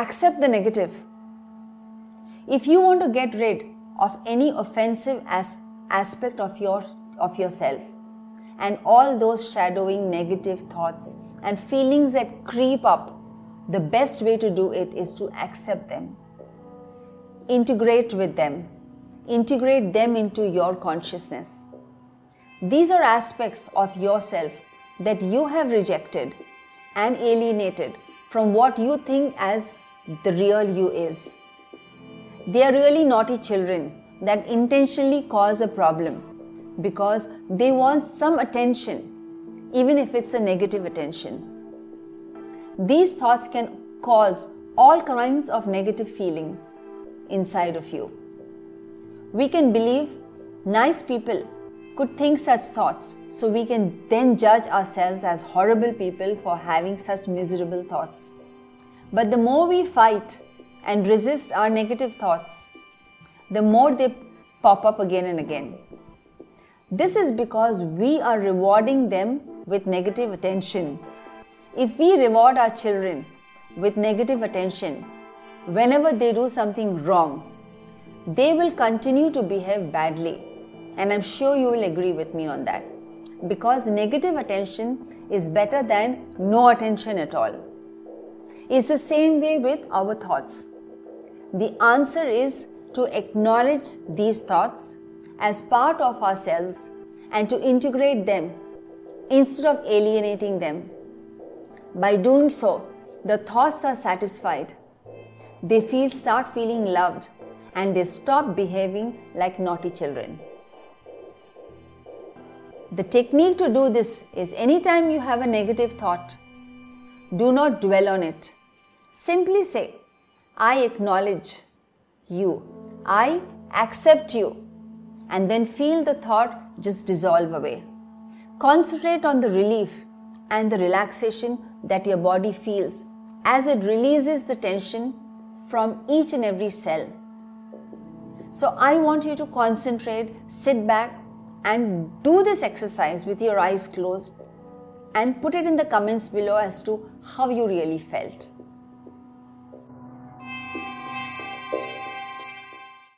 accept the negative. If you want to get rid of any offensive as- aspect of, your, of yourself and all those shadowing negative thoughts and feelings that creep up, the best way to do it is to accept them. Integrate with them. Integrate them into your consciousness. These are aspects of yourself that you have rejected and alienated from what you think as the real you is. They are really naughty children that intentionally cause a problem because they want some attention, even if it's a negative attention. These thoughts can cause all kinds of negative feelings inside of you. We can believe nice people could think such thoughts, so we can then judge ourselves as horrible people for having such miserable thoughts. But the more we fight and resist our negative thoughts, the more they pop up again and again. This is because we are rewarding them with negative attention. If we reward our children with negative attention whenever they do something wrong, they will continue to behave badly. And I'm sure you will agree with me on that. Because negative attention is better than no attention at all. It's the same way with our thoughts. The answer is to acknowledge these thoughts as part of ourselves and to integrate them instead of alienating them. By doing so, the thoughts are satisfied. They feel start feeling loved and they stop behaving like naughty children. The technique to do this is anytime you have a negative thought, do not dwell on it. Simply say, I acknowledge you I accept you. And then feel the thought just dissolve away. Concentrate on the relief and the relaxation that your body feels as it releases the tension from each and every cell. So, I want you to concentrate, sit back, and do this exercise with your eyes closed and put it in the comments below as to how you really felt.